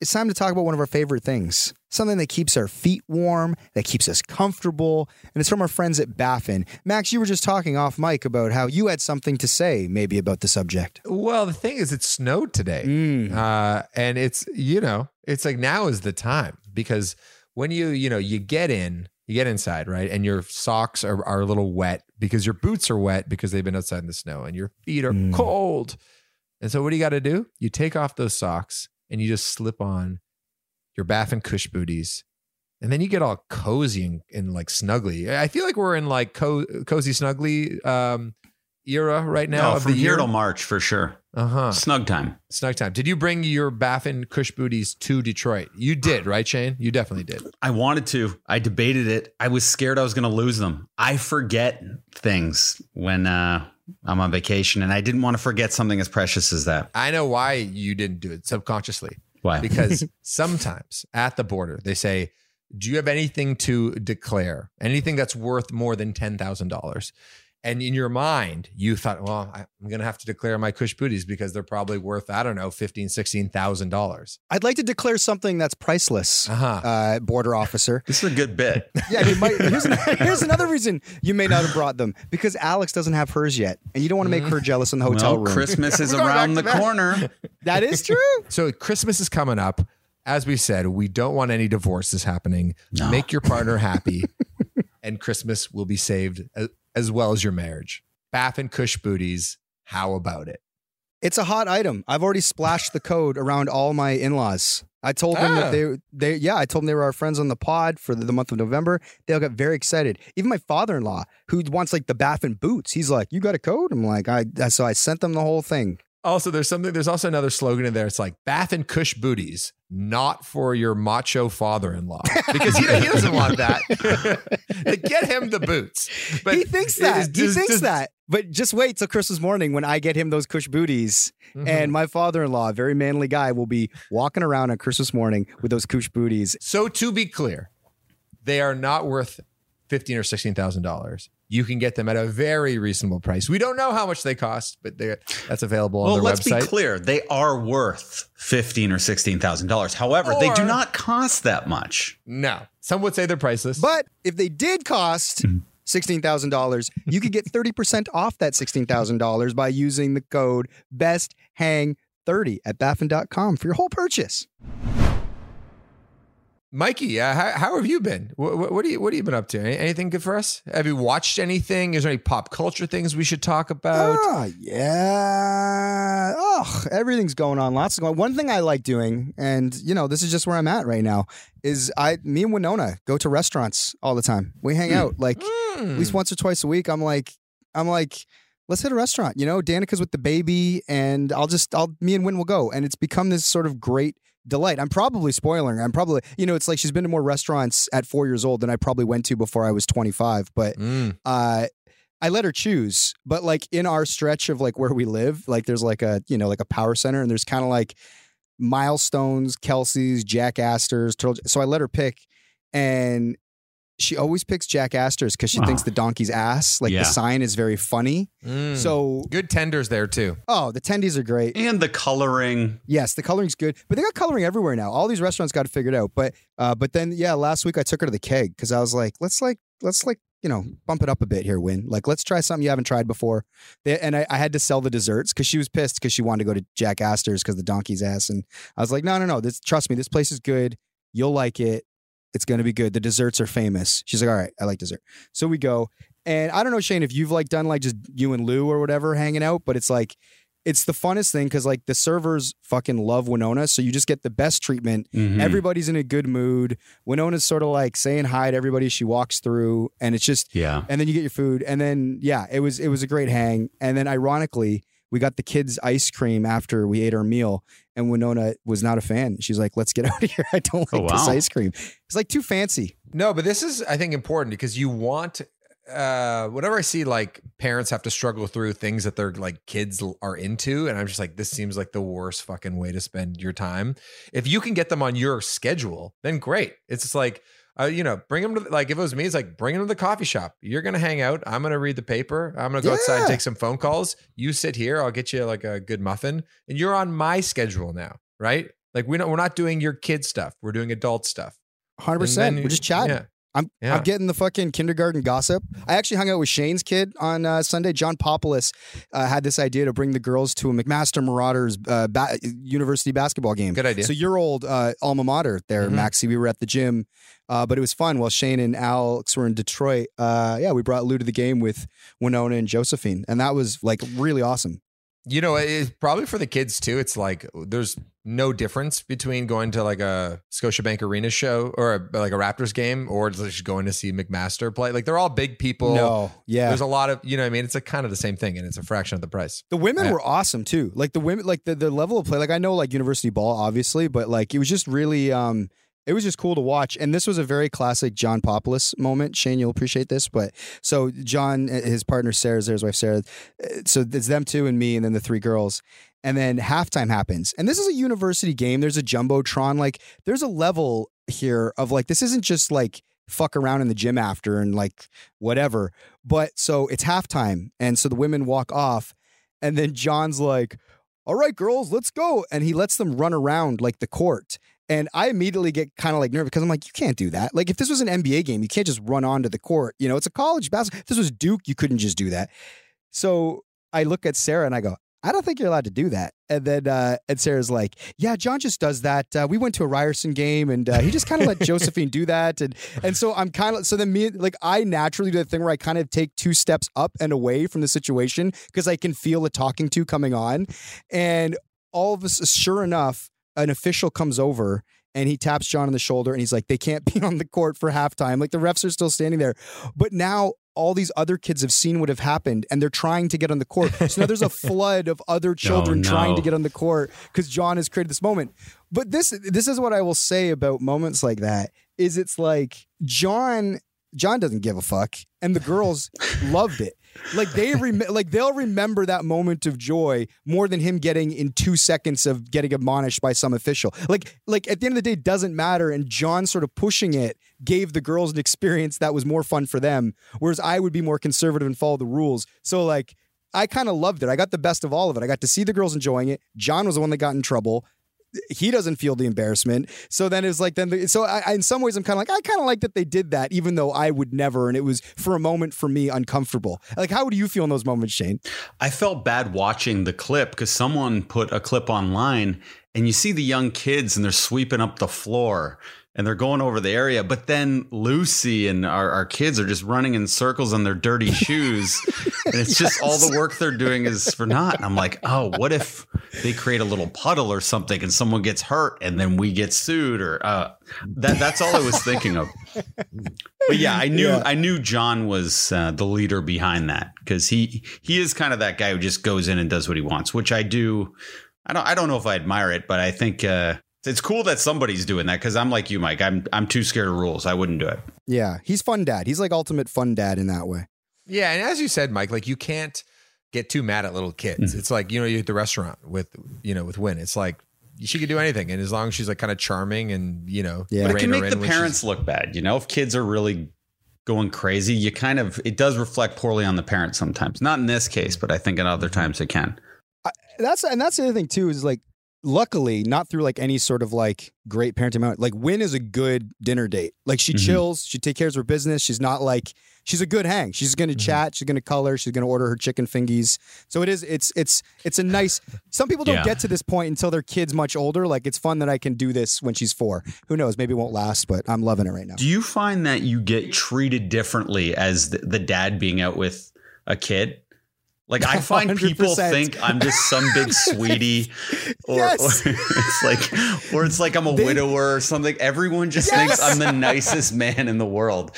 it's time to talk about one of our favorite things. Something that keeps our feet warm, that keeps us comfortable, and it's from our friends at Baffin. Max, you were just talking off mic about how you had something to say, maybe about the subject.
Well, the thing is, it snowed today, uh, and it's you know, it's like now is the time because when you you know you get in, you get inside, right, and your socks are are a little wet because your boots are wet because they've been outside in the snow, and your feet are cold. And so, what do you got to do? You take off those socks and you just slip on your Baffin Cush booties, and then you get all cozy and, and like snuggly. I feel like we're in like co- cozy snuggly um, era right now
No,
of
from
the
here
year.
till March for sure.
Uh huh.
Snug time.
Snug time. Did you bring your Baffin Cush booties to Detroit? You did, right, Shane? You definitely did.
I wanted to. I debated it. I was scared I was going to lose them. I forget things when uh, I'm on vacation, and I didn't want to forget something as precious as that.
I know why you didn't do it subconsciously.
Why?
Because sometimes at the border they say, "Do you have anything to declare? Anything that's worth more than ten thousand dollars?" And in your mind, you thought, "Well, I- I'm going to have to declare my Cush booties because they're probably worth I don't know, fifteen, sixteen thousand dollars."
I'd like to declare something that's priceless,
Uh-huh.
uh, border officer.
This is a good bit.
Yeah, I mean, my, here's, here's another reason you may not have brought them because Alex doesn't have hers yet, and you don't want to make her jealous in the hotel
well,
room.
Christmas is around the
that.
corner.
That is true.
So Christmas is coming up. As we said, we don't want any divorces happening.
No.
Make your partner happy, and Christmas will be saved as, well as your marriage. Baffin Cush booties. How about it?
It's a hot item. I've already splashed the code around all my in-laws. I told them
Ah.
that they they yeah, I told them they were our friends on the pod for the, the month of November. They all got very excited. Even my father-in-law, who wants like the Baffin boots, he's like, "You got a code?" I'm like, "I." So I sent them the whole thing.
Also, there's something. There's also another slogan in there. It's like Baffin cush booties, not for your macho father-in-law, because he, he doesn't want that. Get him the boots. But
he thinks that.
is
he
just-
thinks
just-
that. But just wait till Christmas morning when I get him those cush booties,
Mhm.
and my father-in-law, a very manly guy, will be walking around on Christmas morning with those cush booties.
So to be clear, they are not worth fifteen or sixteen thousand dollars. You can get them at a very reasonable price. We don't know how much they cost, but they're that's available on
Well,
their
let's
website.
be clear. They are worth fifteen or sixteen thousand dollars. However, they do not cost that much.
No, some would say they're priceless.
But if they did cost hmm. sixteen thousand dollars, you could get thirty percent off that sixteen thousand dollars by using the code BestHang30 at baffin.com for your whole purchase.
Mikey, uh, how, how have you been? What, what, do you, what have you been up to? Anything good for us? Have you watched anything? Is there any pop culture things we should talk about?
Oh, yeah. Oh, everything's going on. Lots of going. One thing I like doing, and you know, this is just where I'm at right now, is I, me and Winona go to restaurants all the time. We hang out mm. like at least mm. once or twice a week. I'm like, I'm like, let's hit a restaurant. You know, Danica's with the baby, and I'll just, I'll, me and Win will go, and it's become this sort of great delight. I'm probably spoiling. her. I'm probably, you know, it's like she's been to more restaurants at four years old than I probably went to before I was 25. But
Mm.
uh, I let her choose. But like in our stretch of like where we live, like there's like a you know like a power center, and there's kind of like milestones, Kelsey's, Jack Astor's. Turtle. So I let her pick, and she always picks Jack Astor's because she
Wow.
thinks the donkey's ass. Like
Yeah.
the sign is very funny.
Mm.
So
good tenders there too.
oh, the tendies are great.
And the coloring.
Yes, the coloring's good, but they got coloring everywhere now. All these restaurants got it figured out. But uh, but then yeah, last week I took her to the keg because I was like, let's like let's like you know bump it up a bit here, Win. Like let's try something you haven't tried before. They, and I, I had to sell the desserts because she was pissed because she wanted to go to Jack Astor's because the donkey's ass, and I was like, no no no, this trust me, this place is good. You'll like it. It's gonna be good. The desserts are famous. She's like, all right, I like dessert. So we go, and I don't know, Shane, if you've like done like just you and Lou or whatever hanging out, but it's like it's the funnest thing because like the servers fucking love Winona, so you just get the best treatment.
Mhm.
Everybody's in a good mood. Winona's sort of like saying hi to everybody she walks through, and it's just
yeah.
and then you get your food, and then yeah, it was it was a great hang. And then ironically, we got the kids ice cream after we ate our meal, and Winona was not a fan. She's like, "Let's get out of here. I don't like
Oh,
this ice cream. It's like too fancy."
No, but this is I think important because you want uh whenever I see like parents have to struggle through things that their like kids are into and I'm just like this seems like the worst fucking way to spend your time. If you can get them on your schedule, then great. It's just like uh, you know, bring them to like if it was me, it's like bring them to the coffee shop. You're gonna hang out. I'm gonna read the paper. I'm gonna go outside,
Yeah.
take some phone calls. You sit here. I'll get you like a good muffin, and you're on my schedule now, right? Like we don't, we're not doing your kid stuff. We're doing adult stuff.
Hundred
And
percent. We're just chatting.
yeah.
I'm
Yeah.
I'm getting the fucking kindergarten gossip. I actually hung out with Shane's kid on uh, Sunday. John Populus uh, had this idea to bring the girls to a McMaster Marauders uh, ba- university basketball game.
Good idea.
So your old uh, alma mater there,
Mhm.
Maxie. We were at the gym, uh, but it was fun. While Shane and Alex were in Detroit, uh, yeah, we brought Lou to the game with Winona and Josephine, and that was like really awesome.
You know, it's probably for the kids too. It's like there's no difference between going to like a Scotiabank Arena show or a, like a Raptors game or just going to see McMaster play. Like they're all big people.
No, yeah.
There's a lot of, you know what I mean? It's like kind of the same thing and it's a fraction of the price.
The women
Yeah.
were awesome too. Like the women, like the, the level of play. Like I know like university ball, obviously, but like it was just really, um, it was just cool to watch. And this was a very classic John Populus moment. Shane, you'll appreciate this. But so John, his partner Sarah, his wife Sarah. So it's them two and me, and then the three girls. And then halftime happens, and this is a university game. There's a jumbotron. Like there's a level here of like this isn't just like fuck around in the gym after and like whatever. But so it's halftime, and so the women walk off, and then John's like, "All right, girls, let's go," and he lets them run around like the court. And I immediately get kind of like nervous because I'm like, you can't do that. Like, if this was an NBA game, you can't just run onto the court. You know, it's a college basketball. If this was Duke, you couldn't just do that. So I look at Sarah and I go, I don't think you're allowed to do that. And then uh, and Sarah's like, Yeah, John just does that. Uh, we went to a Ryerson game and uh, he just kind of let Josephine do that. And and so I'm kind of so then me like I naturally do the thing where I kind of take two steps up and away from the situation because I can feel the talking to coming on. And all of us, sure enough, an official comes over and he taps John on the shoulder and he's like, they can't be on the court for halftime. Like the refs are still standing there. But now all these other kids have seen what have happened and they're trying to get on the court. So now there's a flood of other oh, children
no.
trying to get on the court because John has created this moment. But this this is what I will say about moments like that is it's like John John doesn't give a fuck and the girls loved it. Like they rem- like they'll remember that moment of joy more than him getting in 2 seconds of getting admonished by some official. Like like at the end of the day it doesn't matter and John sort of pushing it gave the girls an experience that was more fun for them whereas I would be more conservative and follow the rules. So like I kind of loved it. I got the best of all of it. I got to see the girls enjoying it. John was the one that got in trouble. He doesn't feel the embarrassment. So then it's like then the, so I, I- in some ways I'm kind of like I kind of like that they did that even though I would never and it was for a moment for me uncomfortable. Like how would you feel in those moments, Shane?
I felt bad watching the clip because someone put a clip online and you see the young kids and they're sweeping up the floor and they're going over the area. But then Lucy and our, our kids are just running in circles on their dirty shoes. and it's just all the work they're doing is for naught. And I'm like, oh, what if they create a little puddle or something and someone gets hurt and then we get sued or uh, that that's all I was thinking of. But yeah, I knew
Yeah.
I knew John was uh, the leader behind that because he he is kind of that guy who just goes in and does what he wants, which I do. I don't I don't know if I admire it, but I think uh, it's cool that somebody's doing that because I'm like you, Mike. I'm I'm too scared of rules. I wouldn't do it.
Yeah, he's fun dad. He's like ultimate fun dad in that way.
Yeah, and as you said, Mike, like you can't get too mad at little kids. Mm-hmm. It's like you know you're at the restaurant with you know with Win. It's like she could do anything, and as long as she's like kind of charming and you know,
Yeah.
But it can make the parents look bad. You know, if kids are really going crazy, you kind of it does reflect poorly on the parents sometimes. Not in this case, but I think in other times it can.
that's and that's the other thing too is like luckily not through like any sort of like great parenting moment like win is a good dinner date like she
Mhm.
chills she takes care of her business she's not like she's a good hang she's gonna chat she's gonna color she's gonna order her chicken fingies so it is it's it's it's a nice some people don't
Yeah.
get to this point until their kids much older like it's fun that i can do this when she's four who knows maybe it won't last but i'm loving it right now
Do you find that you get treated differently as the, the dad being out with a kid? Like I find people
100%.
think I'm just some big sweetie, or,
Yes.
or it's like, or it's like I'm a
They-
widower or something. Everyone just
Yes.
thinks I'm the nicest man in the world.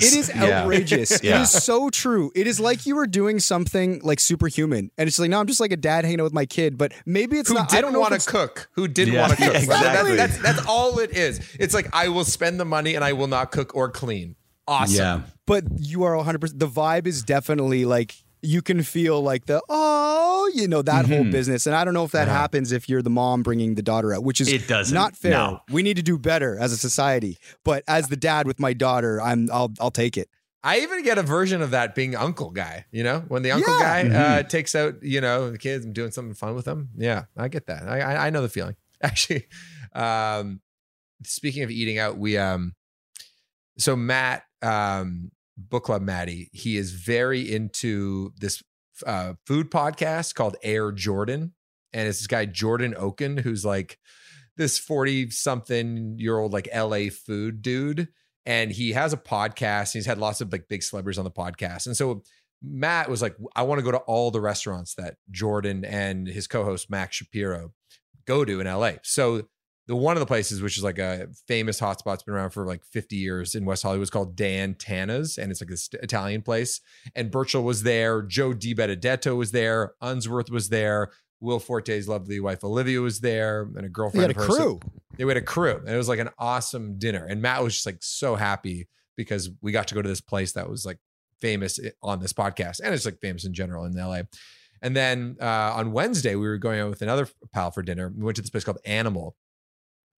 It is outrageous. It
Yeah.
is so true. It is like you were doing something like superhuman, and it's like, no, I'm just like a dad hanging out with my kid. But maybe it's
who
not. I don't
didn't want to cook, who didn't
Yeah,
want to cook.
yeah,
That-
exactly.
that's, that's all it is. It's like I will spend the money and I will not cook or clean. Awesome.
Yeah,
But you are 100. percent The vibe is definitely like you can feel like the oh, you know that whole
Mhm.
business. And I don't know if that
Uh-huh.
happens if you're the mom bringing the daughter out, which is
It doesn't.
not fair.
No.
We need to do better as a society. But as the dad with my daughter, I'm I'll I'll take it.
I even get a version of that being uncle guy, you know, when the uncle
Yeah.
guy uh, takes out, you know, the kids and doing something fun with them. Yeah, I get that. I, I, I know the feeling. Actually, um, speaking of eating out, we, um, so Matt, um, book club Matty, he is very into this uh, food podcast called Air Jordan. And it's this guy, Jordan Okun, who's like this 40 something year old, like LA food dude and he has a podcast. And He's had lots of like big celebrities on the podcast, and so Matt was like, I want to go to all the restaurants that Jordan and his co-host Max Shapiro go to in LA. So the one of the places, which is like a famous hotspot, it's been around for like 50 years in West Hollywood, is called Dan Tana's, and it's like this Italian place. And Burchell was there, Joe Di Benedetto was there, Unsworth was there, Will Forte's lovely wife Olivia was there, and a girlfriend.
had a
of hers.
crew.
They had a crew, and it was like an awesome dinner. And Matt was just like so happy because we got to go to this place that was like famous on this podcast, and it's like famous in general in LA. And then uh, on Wednesday, we were going out with another pal for dinner. We went to this place called Animal.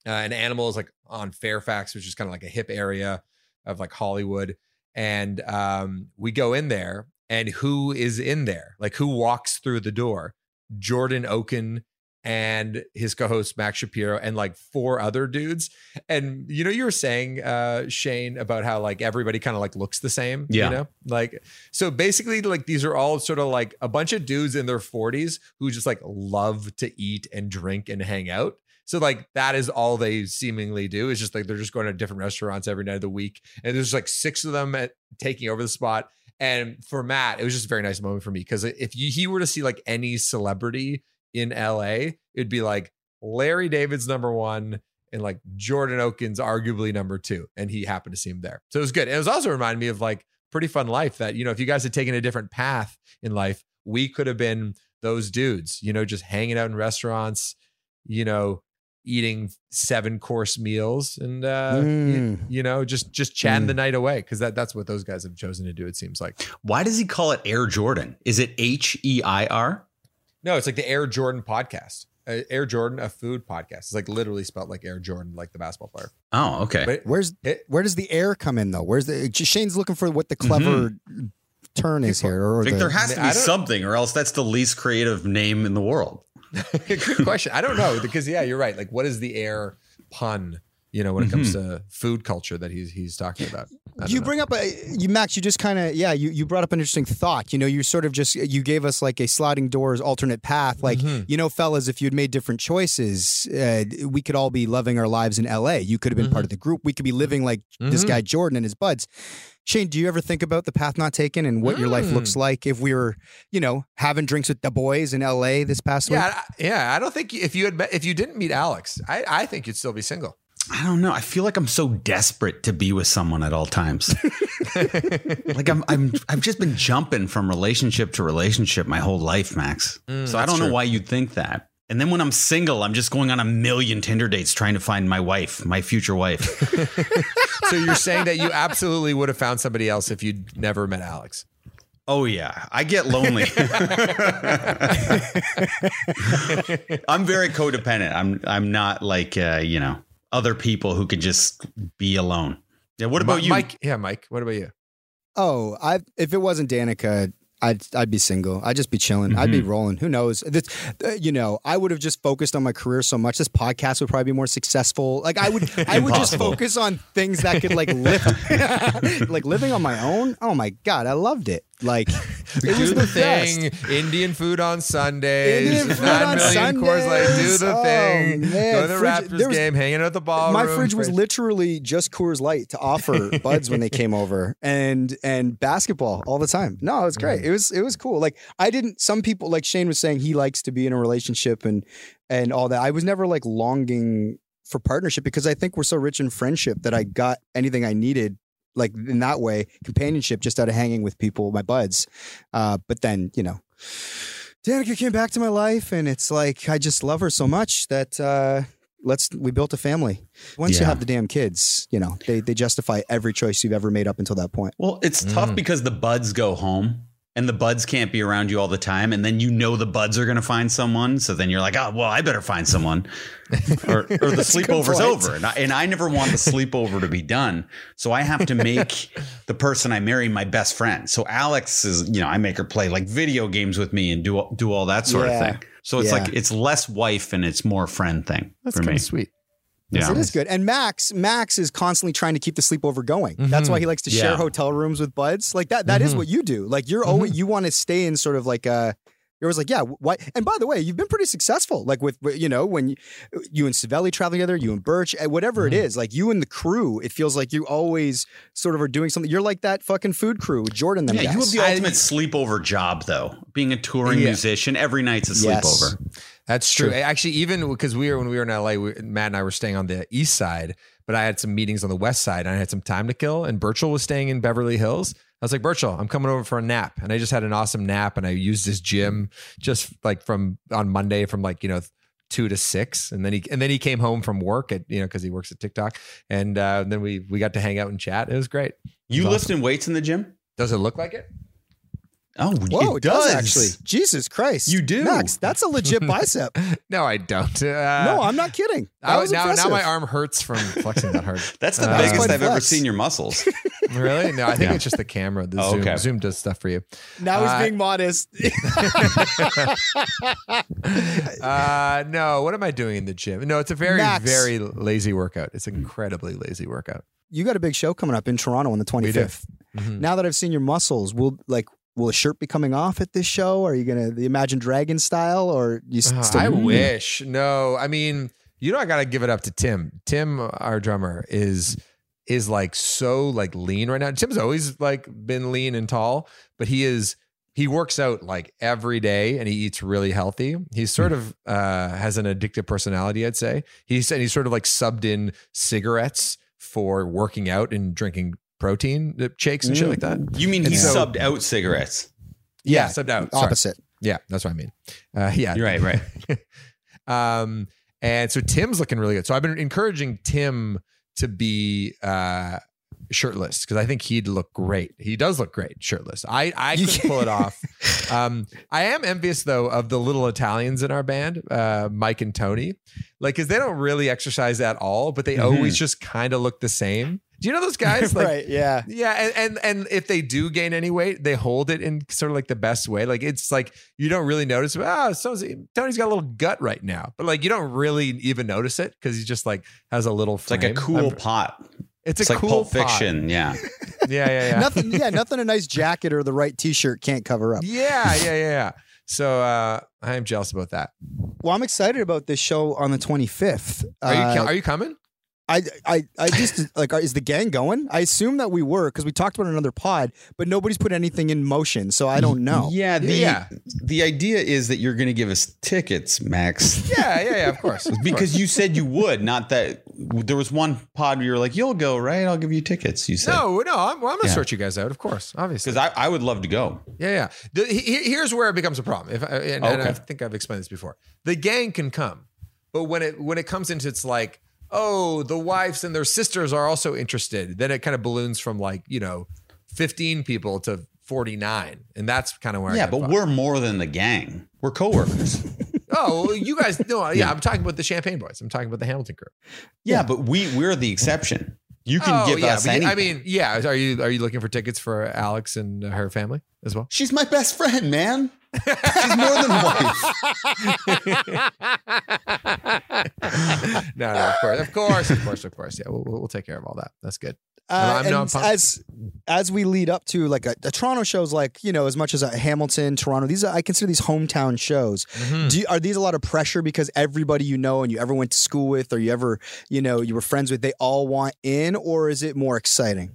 Uh, and Animal is like on Fairfax, which is kind of like a hip area of like Hollywood. And um, we go in there, and who is in there? Like who walks through the door? Jordan Okun and his co-host Max Shapiro and like four other dudes. And you know, you were saying, uh, Shane, about how like everybody kind of like looks the same.
Yeah.
You know, like so basically, like these are all sort of like a bunch of dudes in their 40s who just like love to eat and drink and hang out. So like that is all they seemingly do. Is just like they're just going to different restaurants every night of the week, and there's like six of them at, taking over the spot. And for Matt, it was just a very nice moment for me because if you, he were to see like any celebrity in LA, it'd be like Larry David's number one and like Jordan Okun's arguably number two. And he happened to see him there. So it was good. And it was also reminding me of like pretty fun life that, you know, if you guys had taken a different path in life, we could have been those dudes, you know, just hanging out in restaurants, you know, eating seven course meals and uh
Mm.
you, know just just chatting
Mm.
the night away because that that's what those guys have chosen to do it seems like
Why does he call it Air Jordan? Is it H E I R?
no it's like the air jordan podcast uh, air jordan a food podcast it's like literally spelled like air jordan like the basketball player
Oh, okay.
but
Where's
it,
where does the air come in though? Where's the Shane's looking for what the clever turn is here? Or
I think
the-
there has to be something, or else that's the least creative name in the world.
good question i don't know because yeah you're right like what is the air pun you know when it comes to food culture that he's he's talking about
you
know.
bring up a you Max. You just kind of yeah. You you brought up an interesting thought. You know, you sort of just you gave us like a sliding doors alternate path. Like
Mm-hmm.
you know, fellas, if you'd made different choices, uh, we could all be loving our lives in L.A. You could have been
Mm-hmm.
part of the group. We could be living like this guy Jordan and his buds. Shane, do you ever think about the path not taken and what your life
Mm.
looks like if we were, you know, having drinks with the boys in L.A. this past week?
yeah I, yeah i don't think if you had met, if you didn't meet alex i i think you'd still be single
I don't know. I feel like I'm so desperate to be with someone at all times. like I'm, I'm, I've just been jumping from relationship to relationship my whole life, Max. so I don't know why you'd think that. And then when I'm single, I'm just going on a million Tinder dates trying to find my wife, my future wife.
so you're saying that you absolutely would have found somebody else if you'd never met alex
Oh yeah, I get lonely. I'm very codependent. I'm I'm not like uh, you know other people who can just be alone. Yeah. What about
Mi-
you,
mike yeah mike what about you
Oh, I if it wasn't Danica, I'd I'd be single. I'd just be chilling. I'd
Mm-hmm.
be rolling. Who knows? This, uh, you know, I would have just focused on my career so much. This podcast would probably be more successful. Like I would, I would just focus on things that could like lift, like living on my own. Oh my god, I loved it. Like it was
do
the
thing.
best.
Indian food on Sundays.
Indian food
nine
on
million Coors Light. Do the
Oh,
thing.
man.
Go to the
Fridge-
Raptors
was-
game. Hanging out at the ballroom.
My fridge was literally just Coors Light to offer buds when they came over, and and basketball all the time. No, it was
Mm.
great. It was it was cool. Like I didn't. Some people like Shane was saying he likes to be in a relationship and and all that. I was never like longing for partnership because I think we're so rich in friendship that I got anything I needed like in that way companionship just out of hanging with people my buds. Uh but then you know danica came back to my life and it's like i just love her so much that uh let's we built a family. Once you have the damn kids you know they they justify every choice you've ever made up until that point.
Well, it's
Mm.
tough because the buds go home and the buds can't be around you all the time. And then you know the buds are going to find someone. So then you're like, oh, well, I better find someone. or, or the
That's a good
sleepover's over. And I, and I never want the sleepover to be done. So I have to make the person I marry my best friend. So Alex is, you know, I make her play like video games with me and do, do all that sort
Yeah.
of thing. So it's
Yeah.
like, it's less wife and it's more friend thing
That's
for me.
sweet.
Yeah.
it is good and max max is constantly trying to keep the sleepover going that's why he likes to share hotel rooms with buds like that That is
Mhm.
what you do like you're always you want to stay in sort of like a You're always like, yeah, why? And by the way, you've been pretty successful. Like with, you know, when you, you and Savelli travel together, you and Birch, eh, whatever it
Mhm.
is, like you and the crew, it feels like you always sort of are doing something. You're like that fucking food crew with Jordan. Them
Yeah,
guys.
you have the ultimate sleepover job, though. Being a touring
Yeah.
musician, every night's a sleepover. Yes.
That's true. Actually, even because we were when we were in LA, we, Matt and I were staying on the east side, but I had some meetings on the west side, and I had some time to kill. And Birchall was staying in Beverly Hills. I was like, Birchall, I'm coming over for a nap, and I just had an awesome nap, and I used his gym just like from on Monday from like you know two to six, and then he and then he came home from work at you know because he works at TikTok, and uh, then we we got to hang out and chat. It was great.
You
It was
lifting weights in the gym?
Does it look like it?
Oh,
Whoa, it does. actually. Jesus Christ.
You do.
Max, that's a legit bicep.
No, I don't. Uh,
no, I'm not kidding. That
I-
was
now, now my arm hurts from flexing that hard.
That's the
Uh,
biggest
quite a
I've ever seen your muscles.
Really? No, I think
Yeah.
it's just the camera. The
Oh,
Zoom,
okay.
Zoom does stuff for you.
Now he's
Uh,
being modest.
uh, no, what am I doing in the gym? No, it's a very,
Max.
very lazy workout. It's an incredibly lazy workout.
you got a big show coming up in Toronto on the 25th.
Mhm.
Now that I've seen your muscles, will like will a shirt be coming off at this show? Are you gonna the Imagine Dragon style, or you
Uh,
still?
I wish. No, I mean, you know, I gotta give it up to Tim. Tim, our drummer, is is like so like lean right now. Tim's always like been lean and tall, but he is he works out like every day and he eats really healthy. He's sort of uh has an addictive personality, I'd say. He said he's sort of like subbed in cigarettes for working out and drinking protein uh, shakes and shit like that.
You mean
And
he
so-
subbed out cigarettes?
Yeah,
Yeah,
subbed out. Sorry.
Opposite.
Yeah, that's what I mean. Uh, yeah,
You're right, right.
um, and so Tim's looking really good. So I've been encouraging Tim to be uh, shirtless because I think he'd look great. He does look great shirtless. I I couldn't pull it off. Um, I am envious though of the little Italians in our band, uh, Mike and Tony, like because they don't really exercise at all, but they
Mhm.
always just kind of look the same. Do you know those guys? Like,
right. Yeah.
yeah, and, and and if they do gain any weight, they hold it in sort of like the best way. Like it's like you don't really notice. Ah, so Tony's got a little gut right now, but like you don't really even notice it because he just like has a little.
It's like a cool
I'm-
pot.
It's,
It's
a
like
cool
Pulp
pot.
Fiction. Yeah.
Yeah, yeah, yeah.
nothing. Yeah. Nothing. A nice jacket or the right T-shirt can't cover up.
yeah, yeah, yeah, yeah. So uh, I am jealous about that.
Well, I'm excited about this show on the 25th.
Are you
Uh,
are you coming?
I, I, I just like, is the gang going? I assume that we were because we talked about another pod, but nobody's put anything in motion, so I don't know.
Yeah. The,
Yeah.
the idea is that you're going to give us tickets, Max.
Yeah, yeah, yeah. Of course. of
Because
course.
you said you would, not that there was one pod where you were like, you'll go, right? I'll give you tickets. You said.
no, no. I'm, well, I'm gonna
Yeah.
sort you guys out. Of course, obviously.
Because I, I would love to go.
Yeah, yeah. The, he- here's where it becomes a problem. If uh, and, and I think I've explained this before. The gang can come, but when it when it comes into it's like, oh, the wives and their sisters are also interested. Then it kind of balloons from like you know, 15 people to 49, and that's kind of where. I
Yeah, but we're more than the gang. We're coworkers.
Oh, well, you guys no. Yeah, I'm talking about the Champagne Boys. I'm talking about the Hamilton crew.
yeah, but we we're the exception. You can
oh,
give
yeah,
us
but
anything.
I mean, yeah. Are you are you looking for tickets for Alex and her family as well?
she's my best friend, man. She's more than wife.
no, no, of course, of course, of course, of course. Yeah, we'll, we'll take care of all that. That's good.
Uh,
I'm- I'm
and
pumped.
as as we lead up to like a, a Toronto shows, like you know, as much as a Hamilton, Toronto, these are, I consider these hometown shows.
Mm-hmm.
Do you, are these a lot of pressure because everybody you know and you ever went to school with, or you ever you know you were friends with, they all want in, or is it more exciting?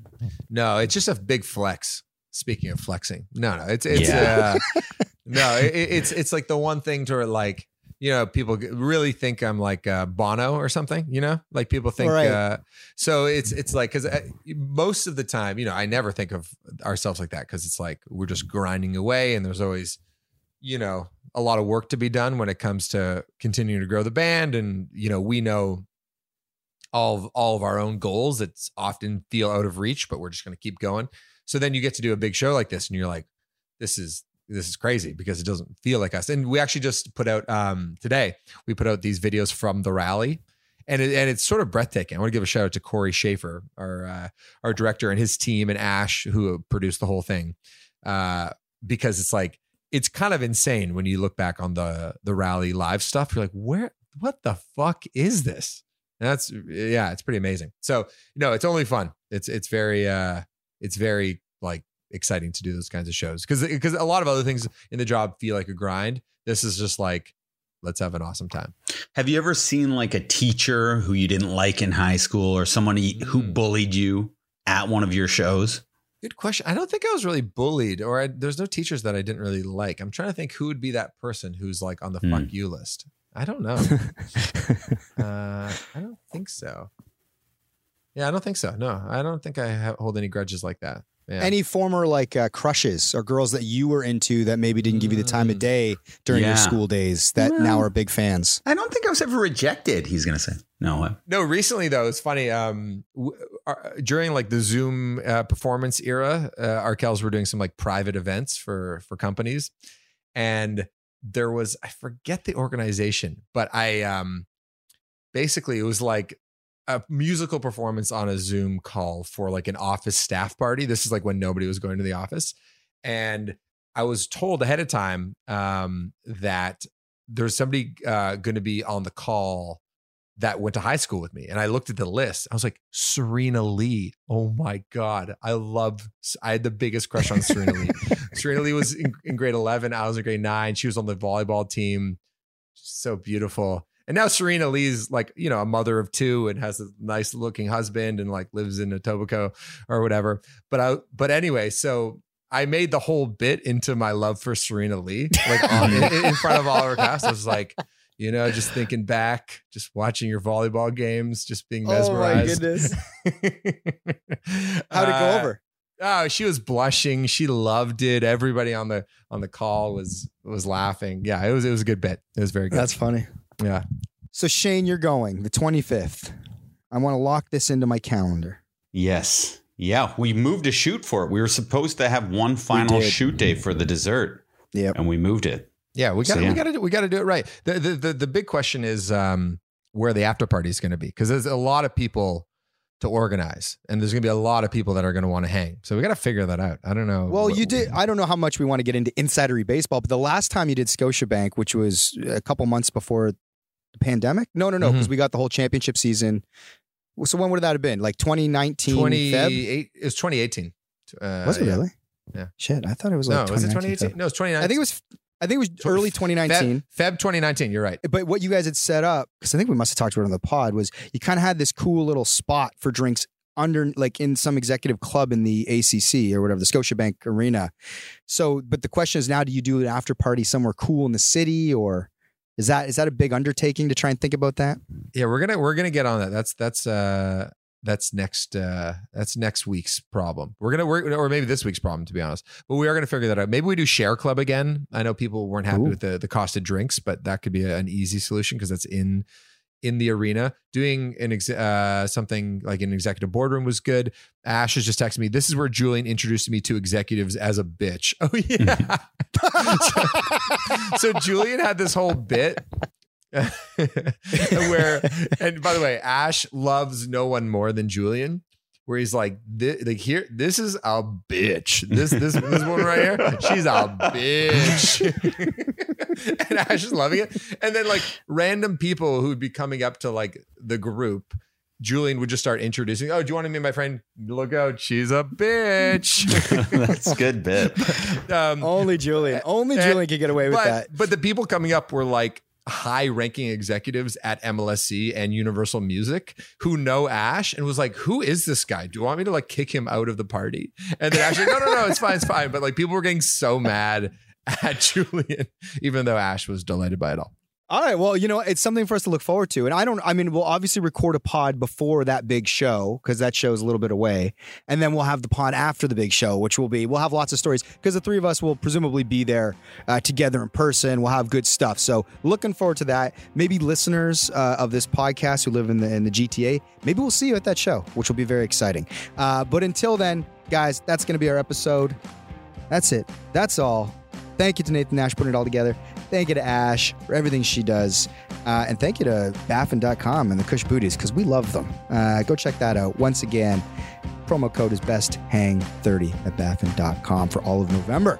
No, it's just a big flex. Speaking of flexing, no, no, it's it's
Yeah.
uh, no, it, it's it's like the one thing to like you know people really think I'm like uh, Bono or something. You know, like people think.
Right.
Uh, so it's it's like because most of the time, you know, I never think of ourselves like that because it's like we're just grinding away, and there's always you know a lot of work to be done when it comes to continuing to grow the band, and you know we know all of, all of our own goals that often feel out of reach, but we're just going to keep going. So then you get to do a big show like this, and you're like, this is this is crazy because it doesn't feel like us. And we actually just put out um, today. We put out these videos from the rally, and it, and it's sort of breathtaking. I want to give a shout out to Corey Schaefer, our uh, our director, and his team, and Ash who produced the whole thing, uh, because it's like it's kind of insane when you look back on the the rally live stuff. You're like, where? What the fuck is this? And that's yeah, it's pretty amazing. So no, it's only fun. It's it's very uh it's very like exciting to do those kinds of shows because because a lot of other things in the job feel like a grind. This is just like let's have an awesome time.
Have you ever seen like a teacher who you didn't like in high school or someone who
Mm.
bullied you at one of your shows?
Good question. I don't think I was really bullied, or I, there's no teachers that I didn't really like. I'm trying to think who would be that person who's like on the
Hmm.
fuck you list. I don't know. uh, I don't think so. Yeah, I don't think so. No, I don't think I hold any grudges like that. Yeah.
Any former like uh, crushes or girls that you were into that maybe didn't give you the time of
Mm.
day during your school days that now are big fans?
I don't think I was ever rejected. He's gonna say no. uh,
No, recently though, it's funny. Um, w- uh, during like the Zoom uh, performance era, uh, Arkells were doing some like private events for for companies, and there was I forget the organization, but I um, basically it was like a musical performance on a Zoom call for like an office staff party. This is like when nobody was going to the office, and I was told ahead of time um, that there's somebody uh, going to be on the call that went to high school with me. And I looked at the list. I was like, Serena Lee. Oh my God. I love, I had the biggest crush on Serena Lee. Serena Lee was in, in grade 11. I was in grade nine. She was on the volleyball team. So beautiful. And now Serena Lee's like, you know, a mother of two and has a nice looking husband and like lives in Etobicoke or whatever. But I, but anyway, so I made the whole bit into my love for Serena Lee, like on, in, in front of all our cast. I was like, you know, just thinking back, just watching your volleyball games, just being mesmerized.
Oh goodness. How'd it go
Uh,
over?
Oh, she was blushing. She loved it. Everybody on the on the call was was laughing. Yeah, it was it was a good bit. It was very good.
That's funny.
Yeah.
So Shane, you're going the 25th. I want to lock this into my calendar.
Yes. Yeah, we moved a shoot for it. We were supposed to have one final shoot day for the dessert,
Yep.
and we moved it.
Yeah, we got
So,
to
yeah.
we got to we got to do it right. The, the the the big question is um where the after party is going to be because there's a lot of people to organize and there's going to be a lot of people that are going to want to hang. So we got to figure that out. I don't know.
Well,
what-
you did. I don't know how much we want to get into insidery baseball, but the last time you did Scotiabank, which was a couple months before the pandemic. No, no, no,
Mm-hmm.
because we got the whole championship season. So when would that have been? Like 2019 Feb?
28 it was 2018. Uh,
Was it
yeah.
really?
Yeah.
Shit, I thought it was
No,
like
was it
2019
2018?
Feb.
No, it's 2019.
I think it was. I think it was early
Feb,
2019.
Feb 2019. You're right.
But what you guys had set up, because I think we must have talked about it on the pod, was you kind of had this cool little spot for drinks under, like in some executive club in the ACC or whatever, the Scotiabank Arena. So, but the question is now, do you do an after party somewhere cool in the city, or is that is that a big undertaking to try and think about that?
Yeah, we're gonna we're gonna get on that. That's that's uh that's next uh that's next week's problem. We're gonna work or maybe this week's problem to be honest. But we are gonna figure that out. Maybe we do share club again. I know people weren't happy
Ooh.
with the the cost of drinks, but that could be a- an easy solution because that's in in the arena. Doing an ex- uh, something like an executive boardroom was good. Ash has just texted me. This is where Julian introduced me to executives as a bitch. Oh yeah. so, so Julian had this whole bit where and by the way ash loves no one more than julian where he's like this, like here this is a bitch this this this one right here she's a bitch and ash is loving it and then like random people who would be coming up to like the group julian would just start introducing oh do you want to meet my friend look out she's a bitch
That's a good bit.
um,
Only Julian. Only
and-
Julian could get away with
but,
that.
But the people coming up were like high ranking executives at MLSE and Universal Music who know Ash and was like, Who is this guy? Do you want me to like kick him out of the party? And then Ash, like, no, no, no, it's fine, it's fine. But like people were getting so mad at Julian, even though Ash was delighted by it all.
All right. Well, you know, it's something for us to look forward to. And I don't, I mean, we'll obviously record a pod before that big show because that show's a little bit away. And then we'll have the pod after the big show, which will be, we'll have lots of stories because the three of us will presumably be there uh, together in person. We'll have good stuff. So looking forward to that. Maybe listeners uh, of this podcast who live in the, in the GTA, maybe we'll see you at that show, which will be very exciting. Uh, but until then, guys, that's going to be our episode. That's it. That's all. Thank you to Nathan Nash for putting it all together. Thank you to Ash for everything she does. Uh, and thank you to baffin.com and the Cush Booties because we love them. Uh, go check that out. Once again, promo code is besthang30 at baffin.com for all of November.